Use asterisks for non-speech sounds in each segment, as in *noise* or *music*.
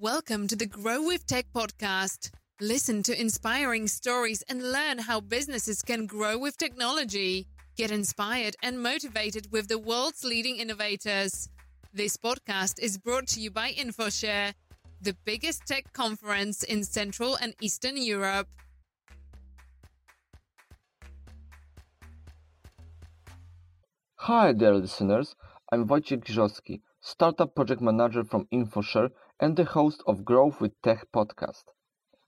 Welcome to the Grow with Tech podcast. Listen to inspiring stories and learn how businesses can grow with technology. Get inspired and motivated with the world's leading innovators. This podcast is brought to you by InfoShare, the biggest tech conference in Central and Eastern Europe. Hi there, listeners. I'm Wojciech Grzowski, Startup Project Manager from InfoShare and the host of Growth with Tech podcast.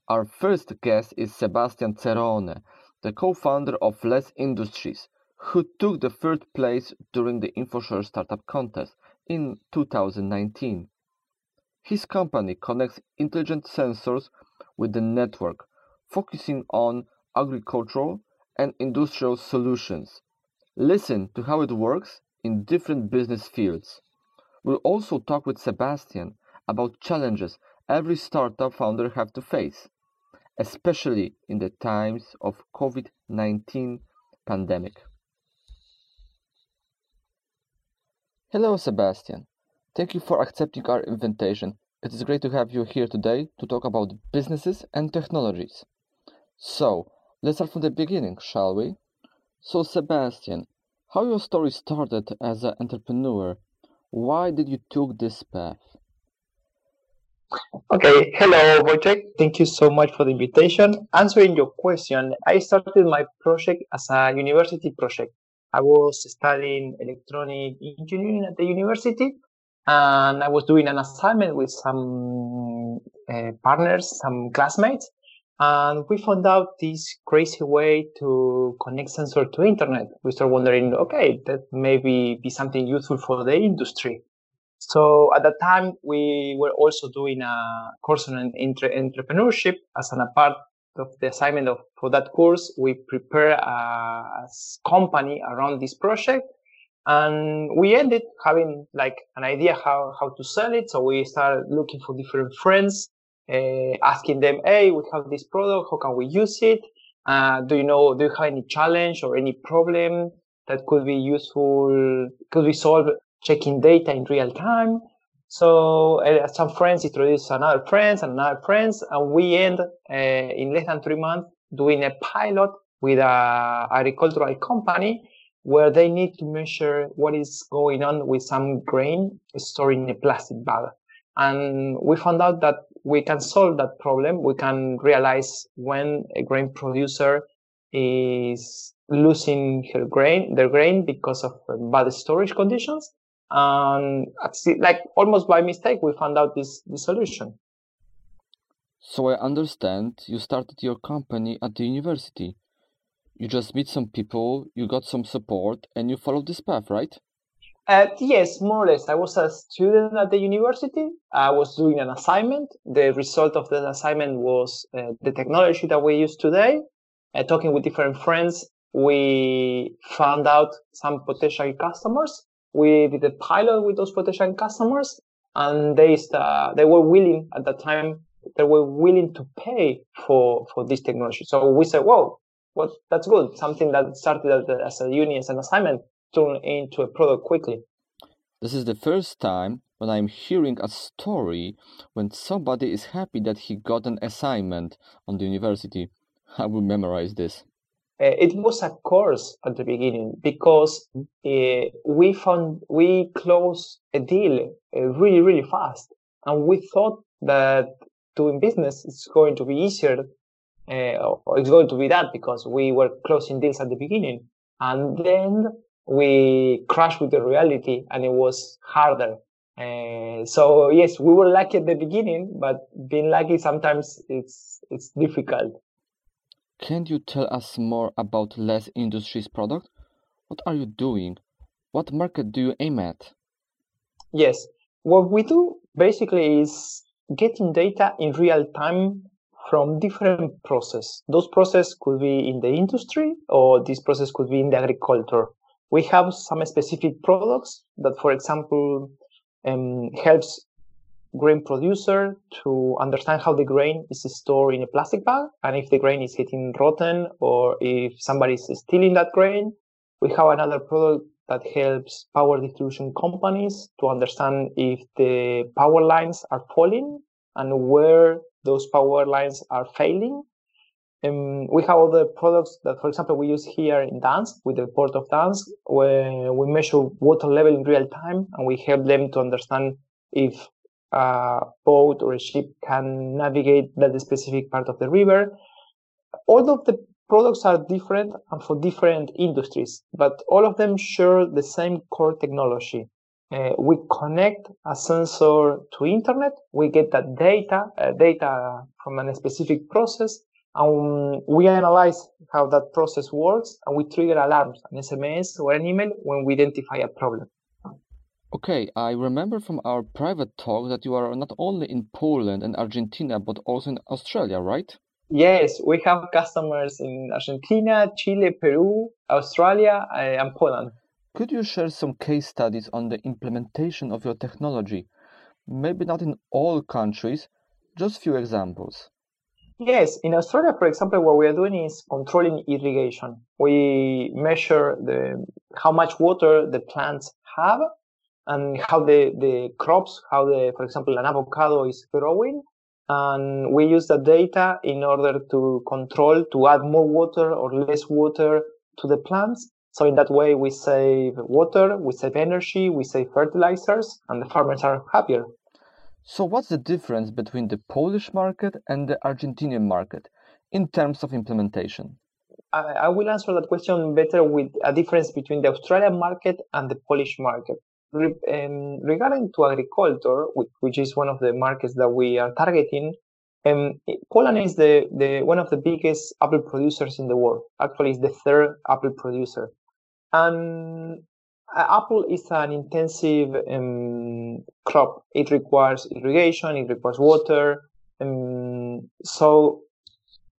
Our first guest is Sebastian Cerone, the co-founder of Less Industries, who took the third place during the InfoShare Startup Contest in 2019. His company connects intelligent sensors with the network, focusing on agricultural and industrial solutions. Listen to how it works in different business fields. We'll also talk with Sebastian about challenges every startup founder have to face, especially in the times of COVID-19 pandemic. Hello Sebastian. Thank you for accepting our invitation. It is great to have you here today to talk about businesses and technologies. So, let's start from the beginning, shall we? So Sebastian, how your story started as an entrepreneur? Why did you took this path? Okay, hello Wojciech. Thank you so much for the invitation. Answering your question, I started my project as a university project. I was studying electronic engineering at the university and I was doing an assignment with some uh, partners, some classmates, and we found out this crazy way to connect sensor to internet. We started wondering, okay, that maybe be something useful for the industry. So at that time, we were also doing a course on entre- entrepreneurship as an, a part of the assignment of for that course. We prepare a company around this project, and we ended having like an idea how how to sell it. So we started looking for different friends, uh, asking them, "Hey, we have this product. How can we use it? Uh, do you know? Do you have any challenge or any problem that could be useful? Could be solved checking data in real time. So uh, some friends introduce another friends and another friends, and we end uh, in less than three months doing a pilot with a agricultural company where they need to measure what is going on with some grain stored in a plastic bag. And we found out that we can solve that problem. We can realize when a grain producer is losing her grain, their grain because of bad storage conditions and like almost by mistake we found out this, this solution. So i understand you started your company at the university. You just meet some people you got some support and you followed this path right? Uh, yes more or less. I was a student at the university. I was doing an assignment. The result of the assignment was uh, the technology that we use today. Uh, talking with different friends we found out some potential customers we did a pilot with those potential customers and they uh, they were willing at that time they were willing to pay for for this technology. So we said whoa well that's good. Something that started as a, as a uni as an assignment turned into a product quickly. This is the first time when i'm hearing a story when somebody is happy that he got an assignment on the university. I will memorize this uh, it was a course at the beginning because uh, we found we closed a deal uh, really really fast. And we thought that doing business is going to be easier uh, or it's going to be that because we were closing deals at the beginning. And then we crashed with the reality and it was harder. Uh, so yes we were lucky at the beginning but being lucky sometimes it's it's difficult can you tell us more about Less Industries product? What are you doing? What market do you aim at? Yes, what we do basically is getting data in real time from different processes. Those processes could be in the industry or this process could be in the agriculture. We have some specific products that, for example, um, helps grain producer to understand how the grain is stored in a plastic bag and if the grain is getting rotten or if somebody is stealing that grain. We have another product that helps power distribution companies to understand if the power lines are falling and where those power lines are failing. Um, we have other products that, for example, we use here in Gdańsk with the port of Gdańsk, where we measure water level in real time and we help them to understand if a boat or a ship can navigate that specific part of the river. All of the products are different and for different industries, but all of them share the same core technology. Uh, we connect a sensor to internet. We get that data, uh, data from a specific process, and we analyze how that process works, and we trigger alarms, an SMS or an email when we identify a problem. Okay, I remember from our private talk that you are not only in Poland and Argentina, but also in Australia, right? Yes, we have customers in Argentina, Chile, Peru, Australia, uh, and Poland. Could you share some case studies on the implementation of your technology? Maybe not in all countries, just few examples. Yes, in Australia, for example, what we are doing is controlling irrigation. We measure the how much water the plants have and how the, the crops, how the, for example, an avocado is growing. And we use the data in order to control, to add more water or less water to the plants. So in that way, we save water, we save energy, we save fertilizers, and the farmers are happier. So what's the difference between the Polish market and the Argentinian market in terms of implementation? I, I will answer that question better with a difference between the Australian market and the Polish market. Um, regarding to agriculture, which, is one of the markets that we are targeting, um, Poland is the, the one of the biggest apple producers in the world. Actually, it's the third apple producer, and apple is an intensive um, crop. It requires irrigation, it requires water. Um, so,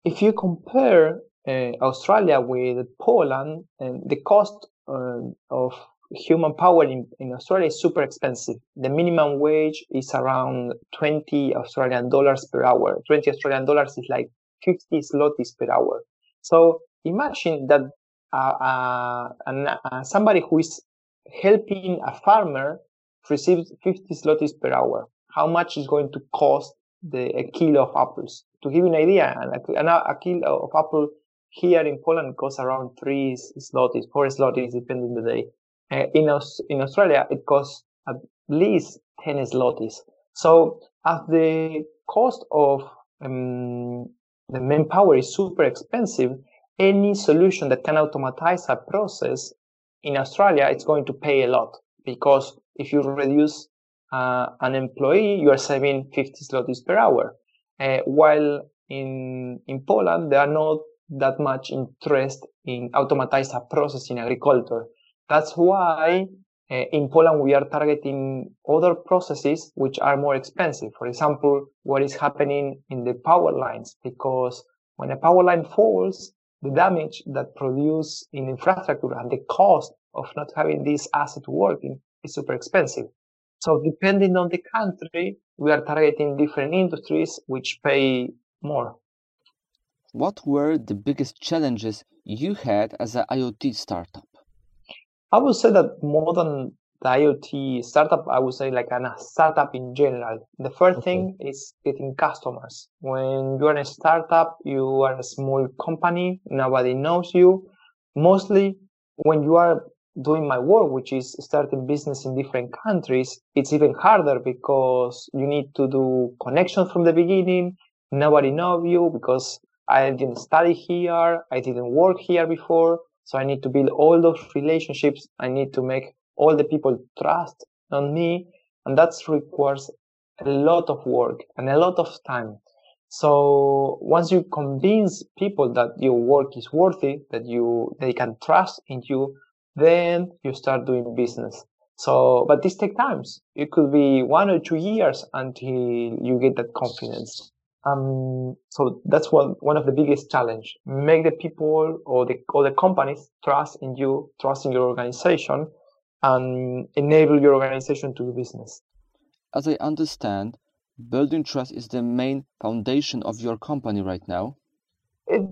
if you compare uh, Australia with Poland, um, the cost uh, of human power in, in Australia is super expensive. The minimum wage is around 20 Australian dollars per hour. 20 Australian dollars is like 50 zlotys per hour. So imagine that uh, uh, uh, somebody who is helping a farmer receives 50 zlotys per hour. How much is going to cost the, a kilo of apples? To give you an idea, a, a kilo of apple here in Poland costs around three zlotys, four zlotys, depending on the day. Uh, in, Aus- in Australia, it costs at least 10 zlotys. So as the cost of um, the manpower is super expensive, any solution that can automatize a process in Australia, it's going to pay a lot because if you reduce uh, an employee, you are saving 50 zlotys per hour. Uh, while in, in Poland, there are not that much interest in automatize a process in agriculture. That's why uh, in Poland we are targeting other processes which are more expensive. For example, what is happening in the power lines, because when a power line falls, the damage that produce in infrastructure and the cost of not having this asset working is super expensive. So depending on the country, we are targeting different industries which pay more. What were the biggest challenges you had as an IoT startup? I would say that more than the IoT startup, I would say like a startup in general. The first okay. thing is getting customers. When you're a startup, you are a small company, nobody knows you. Mostly when you are doing my work, which is starting business in different countries, it's even harder because you need to do connections from the beginning. Nobody knows you because I didn't study here. I didn't work here before. So I need to build all those relationships. I need to make all the people trust on me. And that requires a lot of work and a lot of time. So once you convince people that your work is worthy, that you, they can trust in you, then you start doing business. So, but this takes times. It could be one or two years until you get that confidence. Um, so that's one, one of the biggest challenge. Make the people or the, or the companies trust in you, trust in your organization and enable your organization to do business. As I understand, building trust is the main foundation of your company right now. It,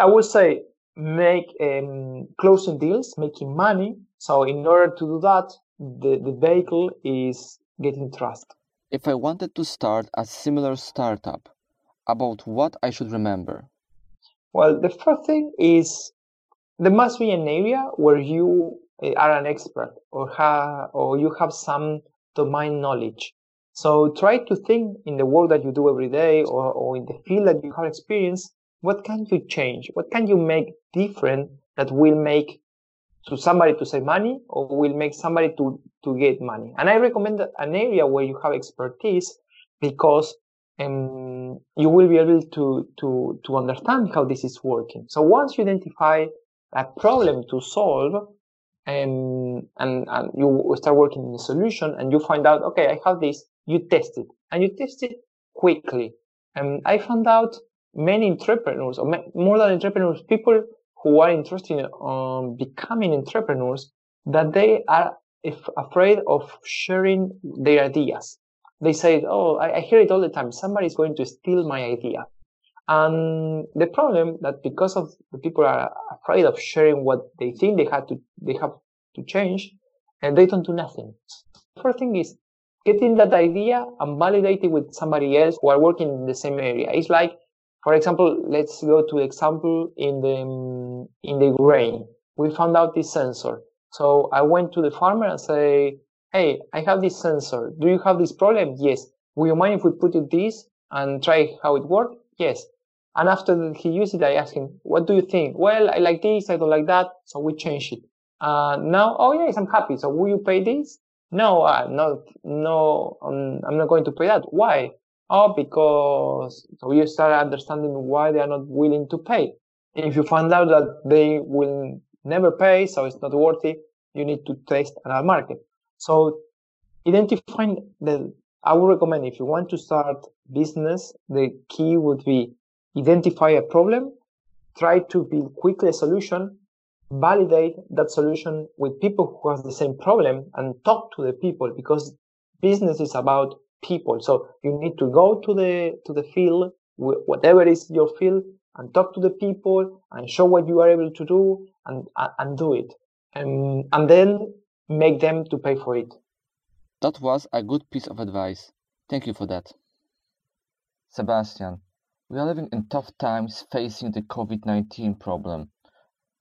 I would say make um, closing deals, making money. So in order to do that, the, the vehicle is getting trust. If I wanted to start a similar startup, about what I should remember? Well, the first thing is there must be an area where you eh, are an expert or have, or you have some domain knowledge. So try to think in the work that you do every day or, or in the field that you have experience, what can you change? What can you make different that will make to somebody to save money or will make somebody to, to get money. And I recommend an area where you have expertise because um, you will be able to, to, to understand how this is working. So once you identify a problem to solve, um, and, and you start working in a solution and you find out, okay, I have this, you test it and you test it quickly. And I found out many entrepreneurs or more than entrepreneurs, people who are interested in um, becoming entrepreneurs that they are afraid of sharing their ideas. They say, "Oh, I, I hear it all the time. Somebody is going to steal my idea." And the problem that because of the people are afraid of sharing what they think they have to they have to change, and they don't do nothing. First thing is getting that idea and validate it with somebody else who are working in the same area. It's like for example, let's go to example in the in the grain. We found out this sensor. So I went to the farmer and say, "Hey, I have this sensor. Do you have this problem? Yes. Will you mind if we put it this and try how it works? Yes." And after he used it, I asked him, "What do you think?" Well, I like this. I don't like that. So we changed it. Uh, now, oh yes, I'm happy. So will you pay this? No, uh, not, no, um, I'm not going to pay that. Why? Oh, because so you start understanding why they are not willing to pay. And if you find out that they will never pay, so it's not worthy, you need to test another market. So identifying the, I would recommend if you want to start business, the key would be identify a problem, try to build quickly a solution, validate that solution with people who have the same problem and talk to the people because business is about people. So you need to go to the to the field, whatever is your field, and talk to the people and show what you are able to do and and do it, and and then make them to pay for it. That was a good piece of advice. Thank you for that. Sebastian, we are living in tough times facing the COVID 19 problem.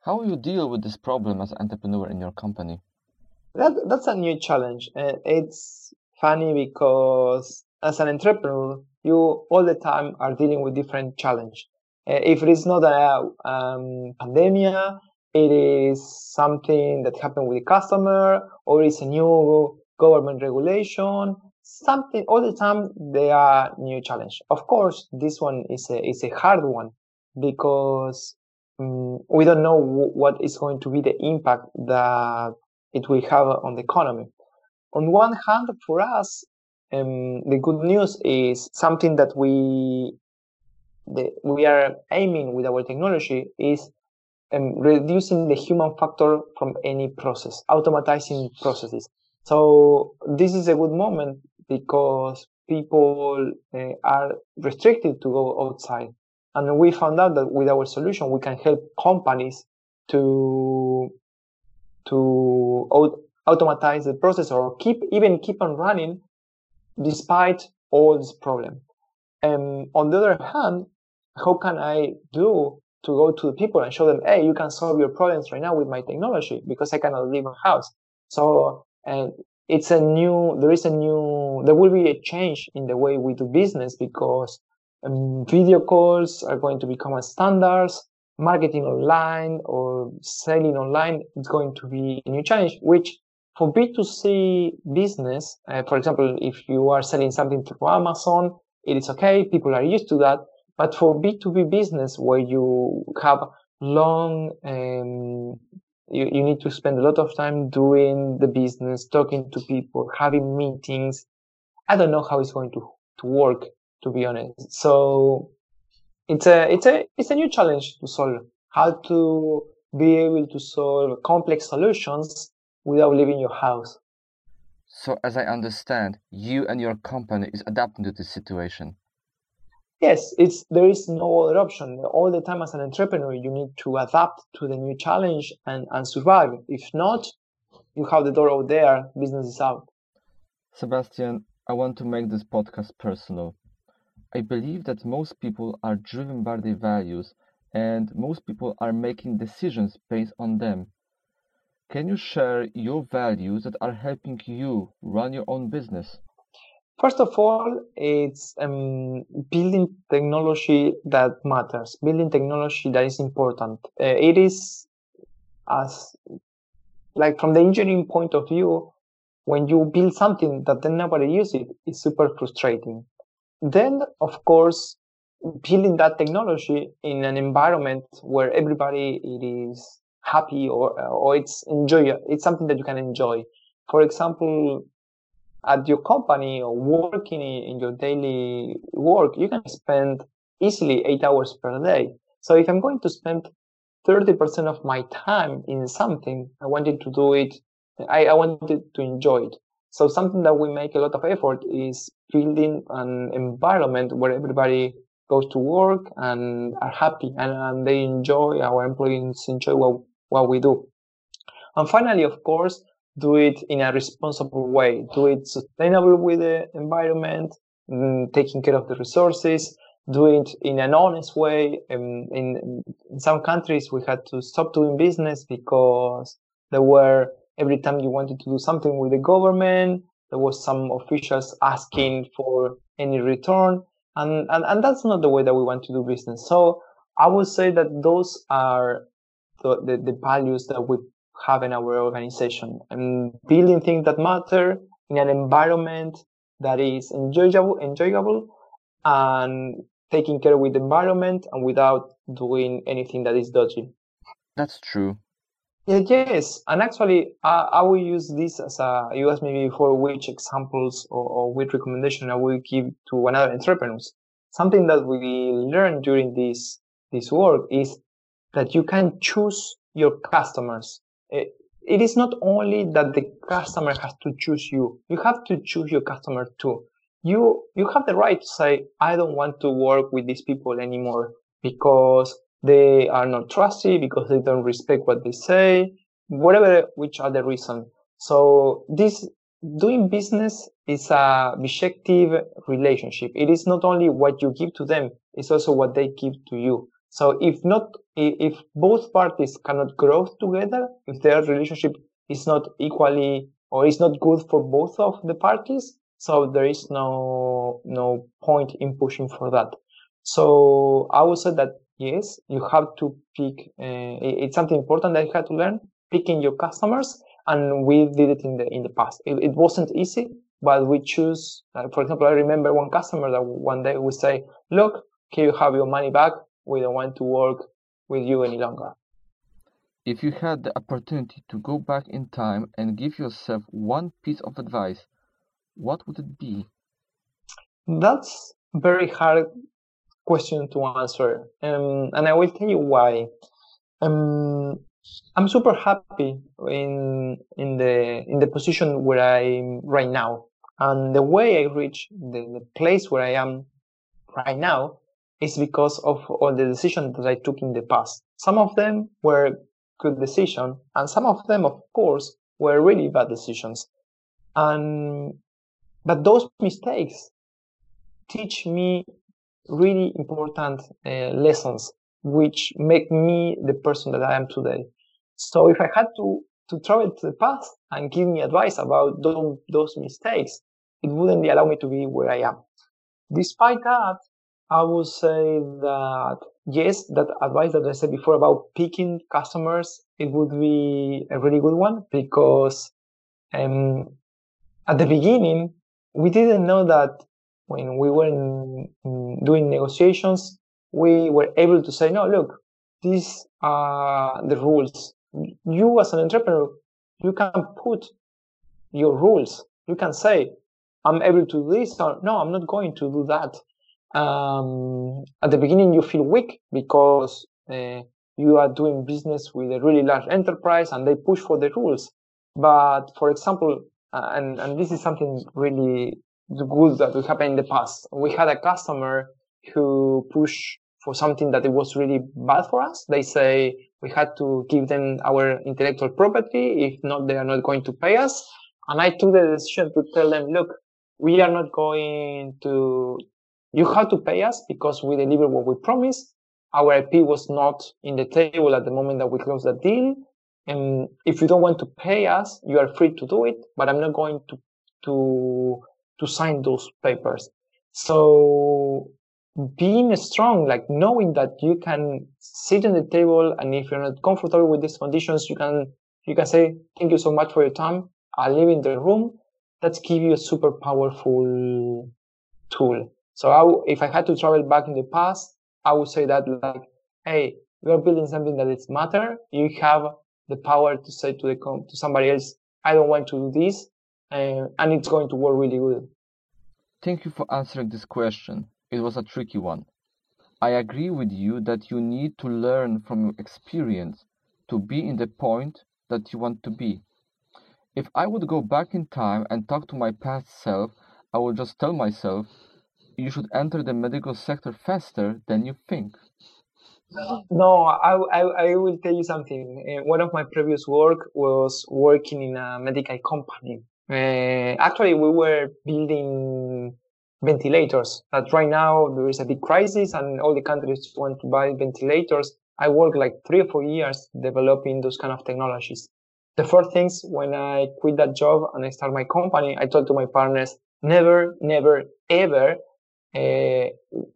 How will you deal with this problem as an entrepreneur in your company? That, that's a new challenge. Uh, it's funny because as an entrepreneur, you all the time are dealing with different challenge. Uh, if it is not a um, pandemic, it is something that happened with a customer, or it's a new government regulation. Something all the time there are new challenge. Of course, this one is a is a hard one because um, we don't know w- what is going to be the impact that it will have on the economy on one hand, for us, um, the good news is something that we the, we are aiming with our technology is um, reducing the human factor from any process, automatizing processes. So this is a good moment because people uh, are restricted to go outside. And we found out that with our solution, we can help companies to, to automatize the process or keep even keep on running despite all this problem. And on the other hand, how can I do to go to the people and show them, hey, you can solve your problems right now with my technology because I cannot leave my house. So, and it's a new, there is a new, there will be a change in the way we do business because um, video calls are going to become a standards. Marketing online or selling online is going to be a new challenge, which for B2C business, uh, for example, if you are selling something through Amazon, it is okay. People are used to that. But for B2B business, where you have long, um, you, you need to spend a lot of time doing the business, talking to people, having meetings. I don't know how it's going to, to work, to be honest. So it's a, it's a, it's a new challenge to solve. How to be able to solve complex solutions without leaving your house. So, as I understand, you and your company is adapting to this situation. Yes, it's there is no other option. All the time as an entrepreneur, you need to adapt to the new challenge and, and survive. If not, you have the door out there, business is out. Sebastian, I want to make this podcast personal. I believe that most people are driven by their values and most people are making decisions based on them. Can you share your values that are helping you run your own business? First of all, it's um, building technology that matters, building technology that is important. Uh, it is as like from the engineering point of view, when you build something that then nobody uses it, it's super frustrating. Then, of course, building that technology in an environment where everybody it is happy or or it's enjoy it's something that you can enjoy. For example, at your company or working in your daily work, you can spend easily eight hours per day. So if I'm going to spend 30% of my time in something, I wanted to do it. I, I wanted to enjoy it. So something that we make a lot of effort is building an environment where everybody goes to work and are happy and, and they enjoy, our employees enjoy what, what we do. And finally, of course, do it in a responsible way, do it sustainable with the environment, mm, taking care of the resources, do it in an honest way. In, in some countries, we had to stop doing business because there were, every time you wanted to do something with the government, there was some officials asking for any return. And, and, and that's not the way that we want to do business. So I would say that those are the, the, the values that we have in our organization and building things that matter in an environment that is enjoyable, enjoyable and taking care with the environment and without doing anything that is dodgy. That's true. Yeah, yes, and actually, I, I will use this as a. You asked me before which examples or, or which recommendation I will give to another entrepreneurs. Something that we learned during this this work is that you can choose your customers it, it is not only that the customer has to choose you. You have to choose your customer too. You, you have the right to say, I don't want to work with these people anymore because they are not trusty, because they don't respect what they say, whatever, which are the reason. So this doing business is a objective relationship. It is not only what you give to them, it's also what they give to you. So if not, if both parties cannot grow together, if their relationship is not equally or is not good for both of the parties, so there is no, no point in pushing for that. So I would say that yes, you have to pick, uh, it's something important that you have to learn, picking your customers. And we did it in the, in the past. It, it wasn't easy, but we choose, uh, for example, I remember one customer that one day would say, look, can you have your money back? We don't want to work with you any longer. If you had the opportunity to go back in time and give yourself one piece of advice, what would it be? That's a very hard question to answer. Um, and I will tell you why. Um, I'm super happy in in the in the position where I'm right now, and the way I reach the, the place where I am right now is because of all the decisions that I took in the past. Some of them were good decisions, and some of them, of course, were really bad decisions. And, but those mistakes teach me really important uh, lessons, which make me the person that I am today. So if I had to, to travel to the past and give me advice about those, those mistakes, it wouldn't allow me to be where I am. Despite that, I would say that yes, that advice that I said before about picking customers, it would be a really good one because um, at the beginning, we didn't know that when we were in, in doing negotiations, we were able to say, no, look, these are the rules. You as an entrepreneur, you can put your rules. You can say, I'm able to do this or no, I'm not going to do that um, at the beginning you feel weak because uh, you are doing business with a really large enterprise and they push for the rules. But for example, uh, and, and this is something really good that we happened in the past. We had a customer who pushed for something that it was really bad for us. They say we had to give them our intellectual property. If not, they are not going to pay us. And I took the decision to tell them, look, we are not going to, you have to pay us because we deliver what we promised. Our IP was not in the table at the moment that we closed the deal. And if you don't want to pay us, you are free to do it, but I'm not going to, to, to sign those papers. So being strong, like knowing that you can sit on the table and if you're not comfortable with these conditions, you can, you can say, thank you so much for your time. I'll leave in the room. That's give you a super powerful tool. So if I had to travel back in the past, I would say that like, hey, you're building something that is matter. You have the power to say to the to somebody else, I don't want to do this, uh, and it's going to work really good. Thank you for answering this question. It was a tricky one. I agree with you that you need to learn from your experience to be in the point that you want to be. If I would go back in time and talk to my past self, I would just tell myself, you should enter the medical sector faster than you think. No, I, I, I will tell you something. Uh, one of my previous work was working in a medical company. Uh, actually, we were building ventilators. But right now there is a big crisis and all the countries want to buy ventilators. I worked like three or four years developing those kind of technologies. The first things when I quit that job and I start my company, I told to my partners, never, never, ever uh,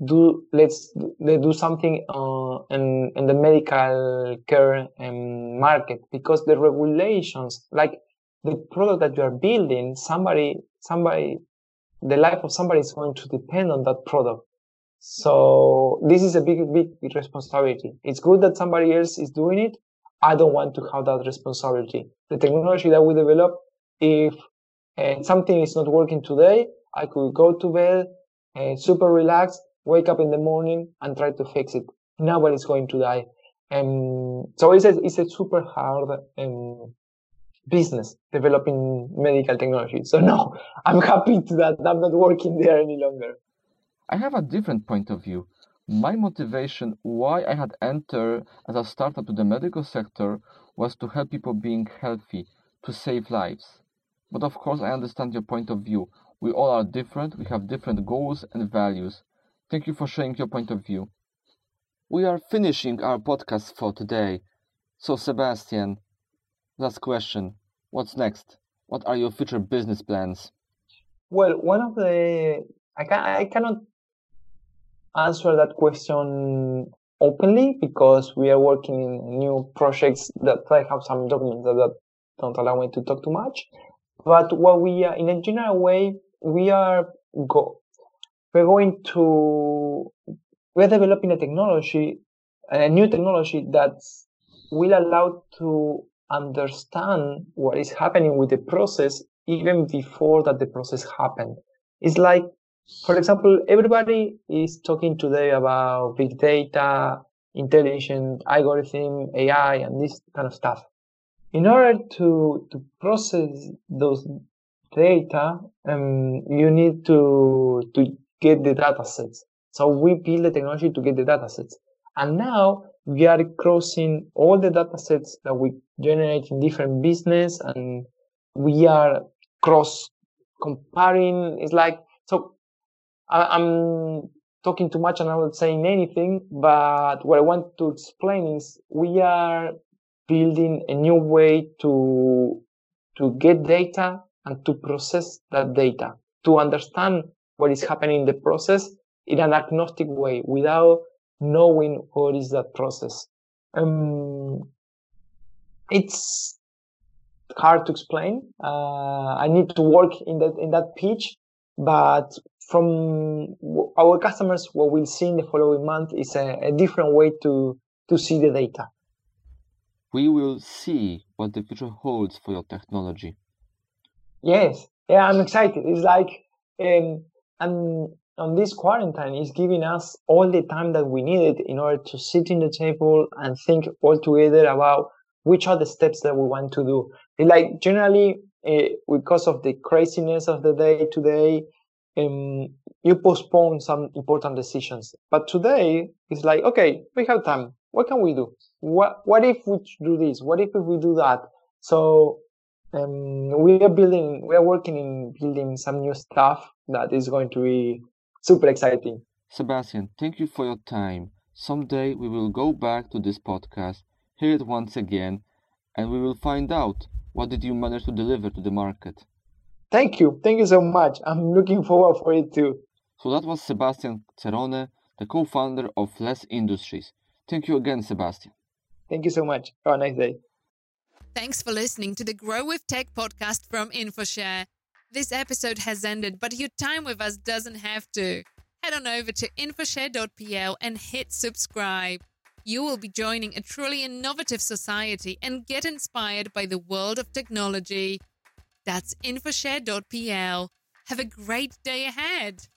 do let's do something uh, in in the medical care um, market because the regulations like the product that you are building somebody somebody the life of somebody is going to depend on that product. So this is a big, big responsibility. It's good that somebody else is doing it. I don't want to have that responsibility. The technology that we develop, if uh, something is not working today, I could go to bed, uh, super relaxed, wake up in the morning and try to fix it. Nobody's going to die. Um, so it's a, it's a super hard um, business developing medical technology. So no, *laughs* I'm happy to that I'm not working there any longer. I have a different point of view. My motivation why I had entered as a startup to the medical sector was to help people being healthy, to save lives. But of course I understand your point of view. We all are different, we have different goals and values. Thank you for sharing your point of view. We are finishing our podcast for today. So Sebastian, Last question. What's next? What are your future business plans? Well, one of the I can I cannot answer that question openly because we are working in new projects that I have some documents that, that don't allow me to talk too much. But what we are in a general way, we are go we're going to we're developing a technology, a new technology that will allow to understand what is happening with the process even before that the process happened. It's like, for example, everybody is talking today about big data, intelligent algorithm, AI, and this kind of stuff. In order to, to process those data, um, you need to, to get the data sets. So we build the technology to get the data sets. And now we are crossing all the data sets that we generate in different business and we are cross comparing. It's like, so I, am talking too much and I'm not saying anything, but what I want to explain is we are building a new way to, to get data and to process that data, to understand what is happening in the process in an agnostic way without knowing what is that process. Um, it's hard to explain. Uh, I need to work in that in that pitch, but from our customers, what we'll see in the following month is a, a different way to to see the data. We will see what the future holds for your technology. Yes, yeah, I'm excited. It's like um, I'm on this quarantine is giving us all the time that we needed in order to sit in the table and think all together about which are the steps that we want to do. Like generally, uh, because of the craziness of the day today, um, you postpone some important decisions. But today it's like, okay, we have time. What can we do? What, what if we do this? What if we do that? So Um, we are building, we are working in building some new stuff that is going to be super exciting. Sebastian, thank you for your time. Someday we will go back to this podcast, hear it once again, and we will find out what did you manage to deliver to the market. Thank you. Thank you so much. I'm looking forward for it too. So that was Sebastian Cerone, the co-founder of Less Industries. Thank you again, Sebastian. Thank you so much. Have a nice day. Thanks for listening to the Grow with Tech podcast from InfoShare. This episode has ended, but your time with us doesn't have to. Head on over to infoshare.pl and hit subscribe. You will be joining a truly innovative society and get inspired by the world of technology. That's infoshare.pl. Have a great day ahead.